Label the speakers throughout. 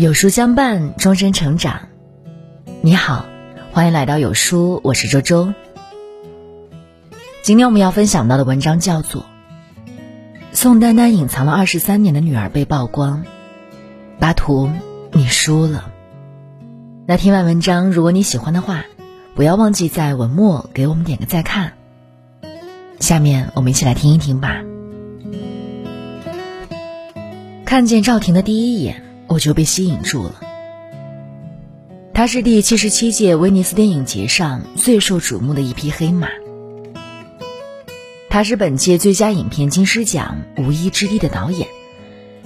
Speaker 1: 有书相伴，终身成长。你好，欢迎来到有书，我是周周。今天我们要分享到的文章叫做《宋丹丹隐藏了二十三年的女儿被曝光》，巴图，你输了。那听完文章，如果你喜欢的话，不要忘记在文末给我们点个再看。下面我们一起来听一听吧。看见赵婷的第一眼，我就被吸引住了。她是第七十七届威尼斯电影节上最受瞩目的一匹黑马。她是本届最佳影片金狮奖无一之地的导演，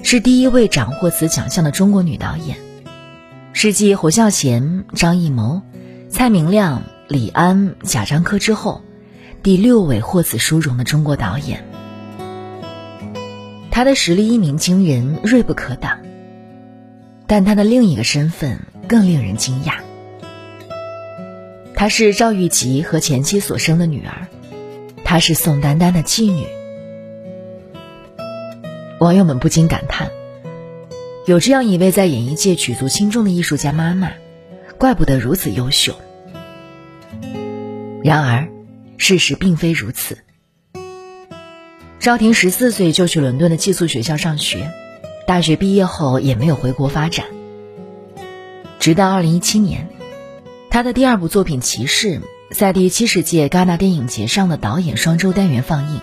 Speaker 1: 是第一位斩获此奖项的中国女导演，是继侯孝贤、张艺谋、蔡明亮、李安、贾樟柯之后，第六位获此殊荣的中国导演。他的实力一鸣惊人，锐不可挡。但他的另一个身份更令人惊讶。她是赵玉吉和前妻所生的女儿，她是宋丹丹的继女。网友们不禁感叹：有这样一位在演艺界举足轻重的艺术家妈妈，怪不得如此优秀。然而，事实并非如此。赵婷十四岁就去伦敦的寄宿学校上学，大学毕业后也没有回国发展。直到二零一七年，他的第二部作品《骑士》在第七十届戛纳电影节上的导演双周单元放映，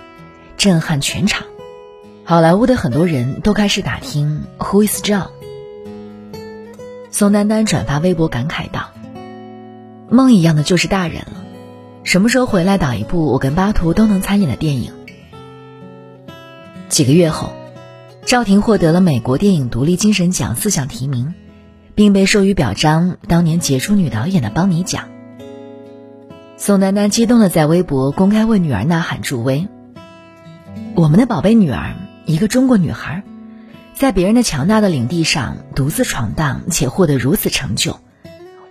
Speaker 1: 震撼全场。好莱坞的很多人都开始打听 Who is Zhao。宋丹丹转发微博感慨道：“梦一样的就是大人了，什么时候回来导一部我跟巴图都能参演的电影？”几个月后，赵婷获得了美国电影独立精神奖四项提名，并被授予表彰当年杰出女导演的邦尼奖。宋丹丹激动的在微博公开为女儿呐喊助威：“我们的宝贝女儿，一个中国女孩，在别人的强大的领地上独自闯荡且获得如此成就，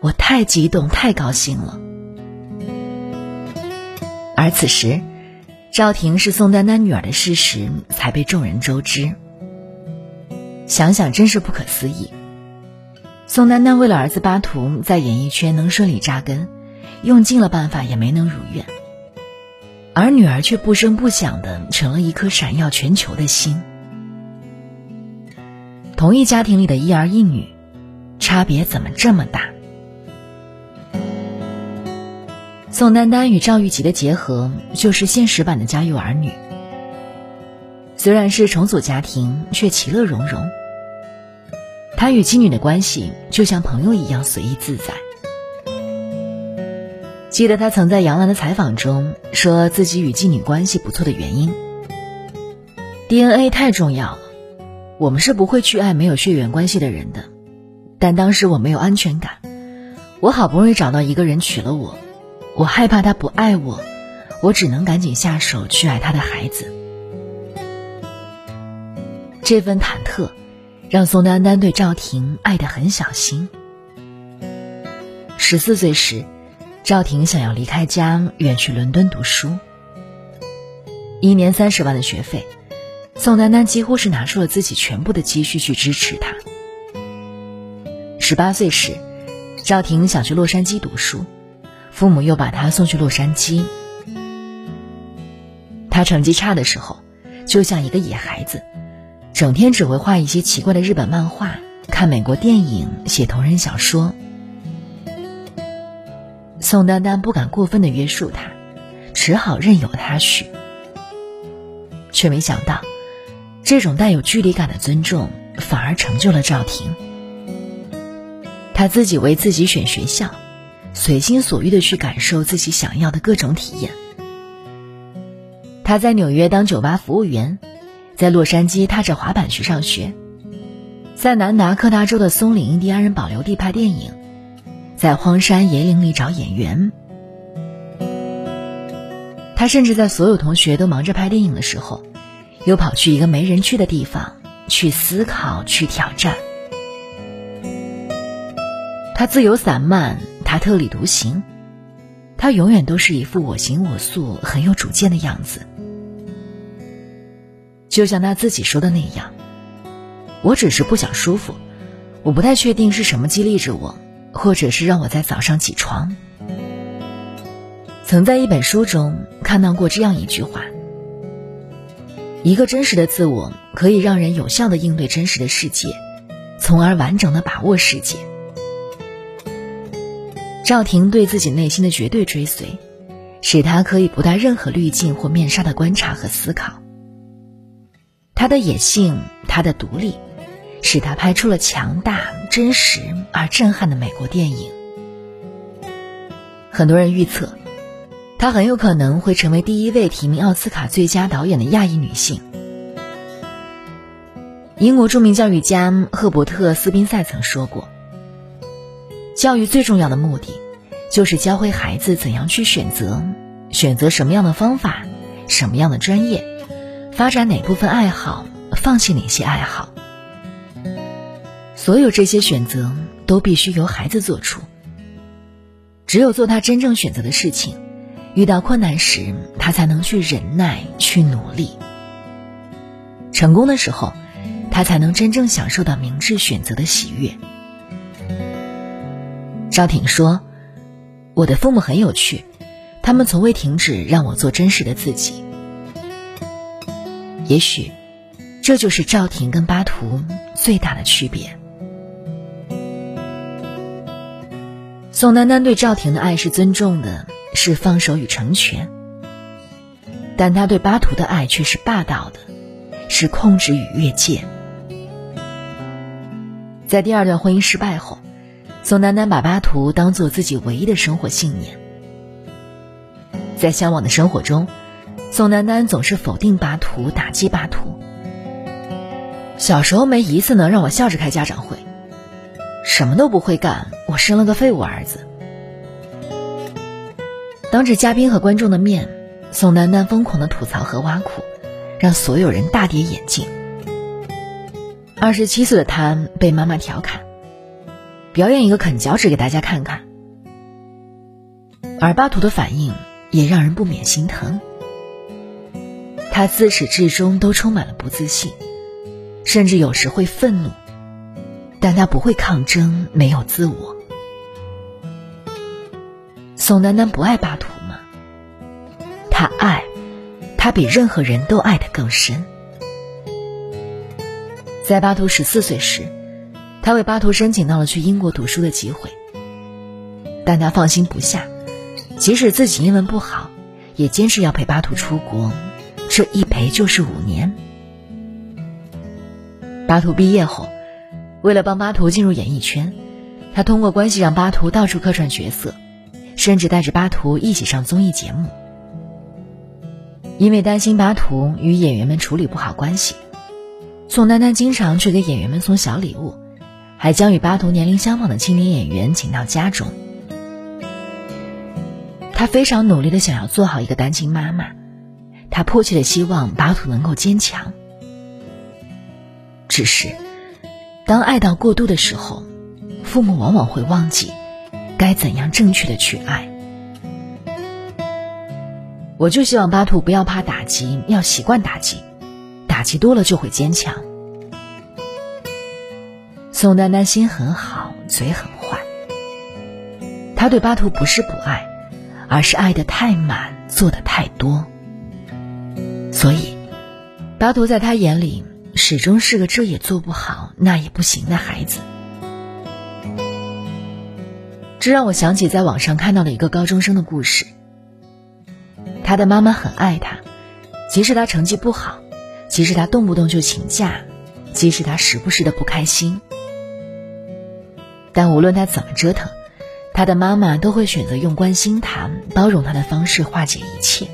Speaker 1: 我太激动太高兴了。”而此时。赵婷是宋丹丹女儿的事实才被众人周知。想想真是不可思议。宋丹丹为了儿子巴图在演艺圈能顺利扎根，用尽了办法也没能如愿，而女儿却不声不响的成了一颗闪耀全球的星。同一家庭里的一儿一女，差别怎么这么大？宋丹丹与赵玉吉的结合就是现实版的《家有儿女》。虽然是重组家庭，却其乐融融。他与妓女的关系就像朋友一样随意自在。记得他曾在杨澜的采访中说自己与继女关系不错的原因：DNA 太重要了，我们是不会去爱没有血缘关系的人的。但当时我没有安全感，我好不容易找到一个人娶了我。我害怕他不爱我，我只能赶紧下手去爱他的孩子。这份忐忑，让宋丹丹对赵婷爱得很小心。十四岁时，赵婷想要离开家，远去伦敦读书。一年三十万的学费，宋丹丹几乎是拿出了自己全部的积蓄去支持他。十八岁时，赵婷想去洛杉矶读书。父母又把她送去洛杉矶。他成绩差的时候，就像一个野孩子，整天只会画一些奇怪的日本漫画，看美国电影，写同人小说。宋丹丹不敢过分的约束他，只好任由他去。却没想到，这种带有距离感的尊重，反而成就了赵婷。他自己为自己选学校。随心所欲的去感受自己想要的各种体验。他在纽约当酒吧服务员，在洛杉矶踏着滑板去上学，在南达科他州的松岭印第安人保留地拍电影，在荒山野岭里找演员。他甚至在所有同学都忙着拍电影的时候，又跑去一个没人去的地方去思考、去挑战。他自由散漫。他特立独行，他永远都是一副我行我素、很有主见的样子。就像他自己说的那样：“我只是不想舒服，我不太确定是什么激励着我，或者是让我在早上起床。曾在一本书中看到过这样一句话：一个真实的自我可以让人有效的应对真实的世界，从而完整的把握世界。赵婷对自己内心的绝对追随，使她可以不带任何滤镜或面纱的观察和思考。她的野性，她的独立。使他拍出了强大、真实而震撼的美国电影。很多人预测，她很有可能会成为第一位提名奥斯卡最佳导演的亚裔女性。英国著名教育家赫伯特·斯宾塞曾说过：“教育最重要的目的，就是教会孩子怎样去选择，选择什么样的方法，什么样的专业，发展哪部分爱好，放弃哪些爱好。”所有这些选择都必须由孩子做出。只有做他真正选择的事情，遇到困难时，他才能去忍耐、去努力。成功的时候，他才能真正享受到明智选择的喜悦。赵挺说：“我的父母很有趣，他们从未停止让我做真实的自己。也许，这就是赵婷跟巴图最大的区别。”宋丹丹对赵婷的爱是尊重的，是放手与成全；但他对巴图的爱却是霸道的，是控制与越界。在第二段婚姻失败后，宋丹丹把巴图当做自己唯一的生活信念。在向往的生活中，宋丹丹总是否定巴图，打击巴图。小时候没一次能让我笑着开家长会。什么都不会干，我生了个废物儿子。当着嘉宾和观众的面，宋丹丹疯狂的吐槽和挖苦，让所有人大跌眼镜。二十七岁的她被妈妈调侃：“表演一个啃脚趾给大家看看。”而巴图的反应也让人不免心疼。他自始至终都充满了不自信，甚至有时会愤怒。但他不会抗争，没有自我。宋丹丹不爱巴图吗？他爱，他比任何人都爱得更深。在巴图十四岁时，他为巴图申请到了去英国读书的机会，但他放心不下，即使自己英文不好，也坚持要陪巴图出国，这一陪就是五年。巴图毕业后。为了帮巴图进入演艺圈，他通过关系让巴图到处客串角色，甚至带着巴图一起上综艺节目。因为担心巴图与演员们处理不好关系，宋丹丹经常去给演员们送小礼物，还将与巴图年龄相仿的青年演员请到家中。她非常努力的想要做好一个单亲妈妈，他迫切的希望巴图能够坚强。只是。当爱到过度的时候，父母往往会忘记该怎样正确的去爱。我就希望巴图不要怕打击，要习惯打击，打击多了就会坚强。宋丹丹心很好，嘴很坏。他对巴图不是不爱，而是爱的太满，做的太多。所以，巴图在他眼里。始终是个这也做不好那也不行的孩子，这让我想起在网上看到的一个高中生的故事。他的妈妈很爱他，即使他成绩不好，即使他动不动就请假，即使他时不时的不开心，但无论他怎么折腾，他的妈妈都会选择用关心他、包容他的方式化解一切。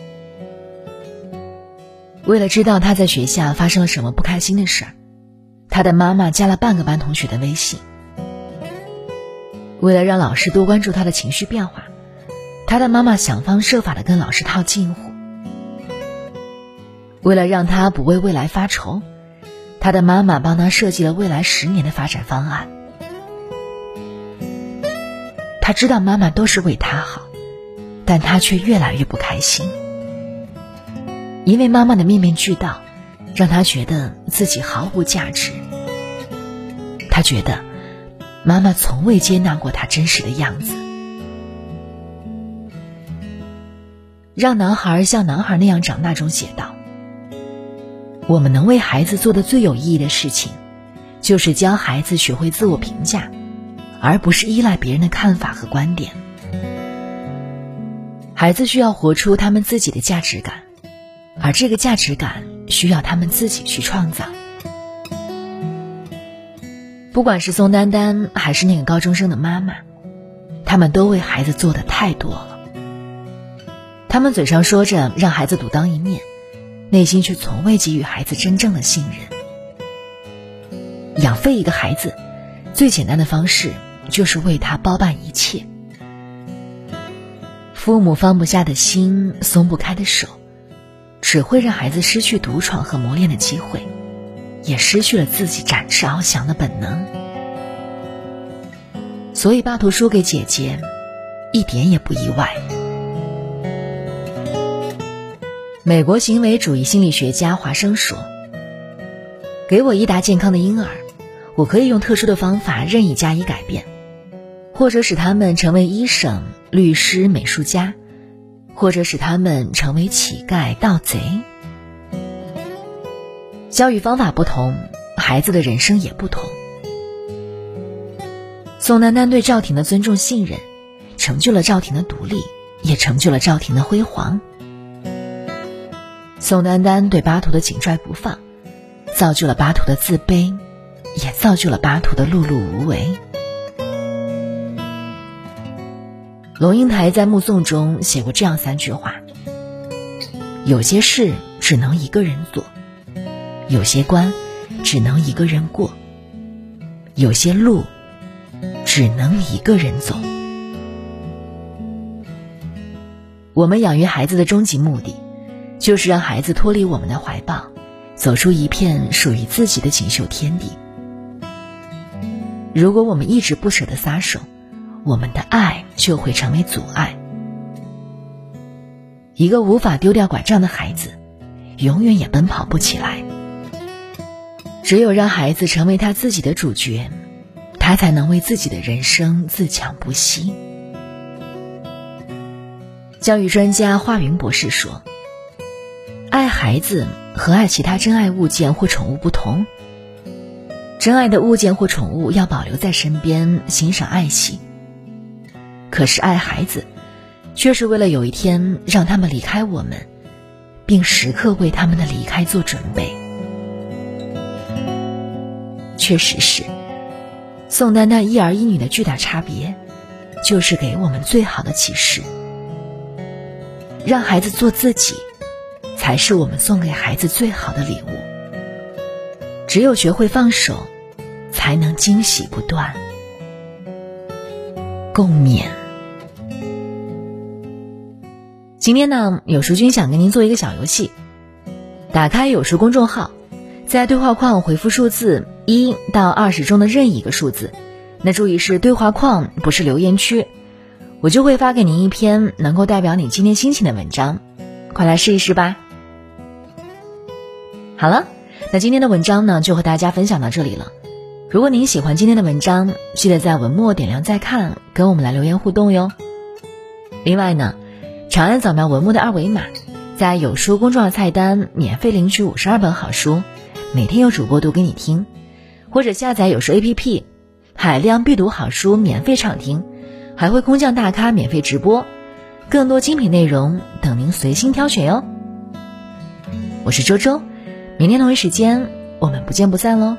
Speaker 1: 为了知道他在学校发生了什么不开心的事儿，他的妈妈加了半个班同学的微信。为了让老师多关注他的情绪变化，他的妈妈想方设法的跟老师套近乎。为了让他不为未来发愁，他的妈妈帮他设计了未来十年的发展方案。他知道妈妈都是为他好，但他却越来越不开心。因为妈妈的面面俱到，让他觉得自己毫无价值。他觉得妈妈从未接纳过他真实的样子。让男孩像男孩那样长大中写道：“我们能为孩子做的最有意义的事情，就是教孩子学会自我评价，而不是依赖别人的看法和观点。孩子需要活出他们自己的价值感，而这个价值感需要他们自己去创造。”不管是宋丹丹还是那个高中生的妈妈，他们都为孩子做的太多了。他们嘴上说着让孩子独当一面，内心却从未给予孩子真正的信任。养废一个孩子，最简单的方式就是为他包办一切。父母放不下的心，松不开的手，只会让孩子失去独闯和磨练的机会。也失去了自己展翅翱翔的本能，所以巴图输给姐姐，一点也不意外。美国行为主义心理学家华生说：“给我一打健康的婴儿，我可以用特殊的方法任意加以改变，或者使他们成为医生、律师、美术家，或者使他们成为乞丐、盗贼。”教育方法不同，孩子的人生也不同。宋丹丹对赵婷的尊重信任，成就了赵婷的独立，也成就了赵婷的辉煌。宋丹丹对巴图的紧拽不放，造就了巴图的自卑，也造就了巴图的碌碌无为。龙应台在《目送》中写过这样三句话：有些事只能一个人做。有些关只能一个人过，有些路只能一个人走。我们养育孩子的终极目的，就是让孩子脱离我们的怀抱，走出一片属于自己的锦绣天地。如果我们一直不舍得撒手，我们的爱就会成为阻碍。一个无法丢掉拐杖的孩子，永远也奔跑不起来。只有让孩子成为他自己的主角，他才能为自己的人生自强不息。教育专家华云博士说：“爱孩子和爱其他真爱物件或宠物不同。真爱的物件或宠物要保留在身边，欣赏爱惜；可是爱孩子，却是为了有一天让他们离开我们，并时刻为他们的离开做准备。”确实是，宋丹丹一儿一女的巨大差别，就是给我们最好的启示。让孩子做自己，才是我们送给孩子最好的礼物。只有学会放手，才能惊喜不断。共勉。今天呢，有书君想跟您做一个小游戏，打开有书公众号。在对话框回复数字一到二十中的任意一个数字，那注意是对话框，不是留言区，我就会发给您一篇能够代表你今天心情的文章，快来试一试吧。好了，那今天的文章呢就和大家分享到这里了。如果您喜欢今天的文章，记得在文末点亮再看，跟我们来留言互动哟。另外呢，长按扫描文末的二维码，在有书公众号菜单免费领取五十二本好书。每天有主播读给你听，或者下载有书 APP，海量必读好书免费畅听，还会空降大咖免费直播，更多精品内容等您随心挑选哟。我是周周，明天同一时间我们不见不散喽。